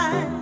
mind,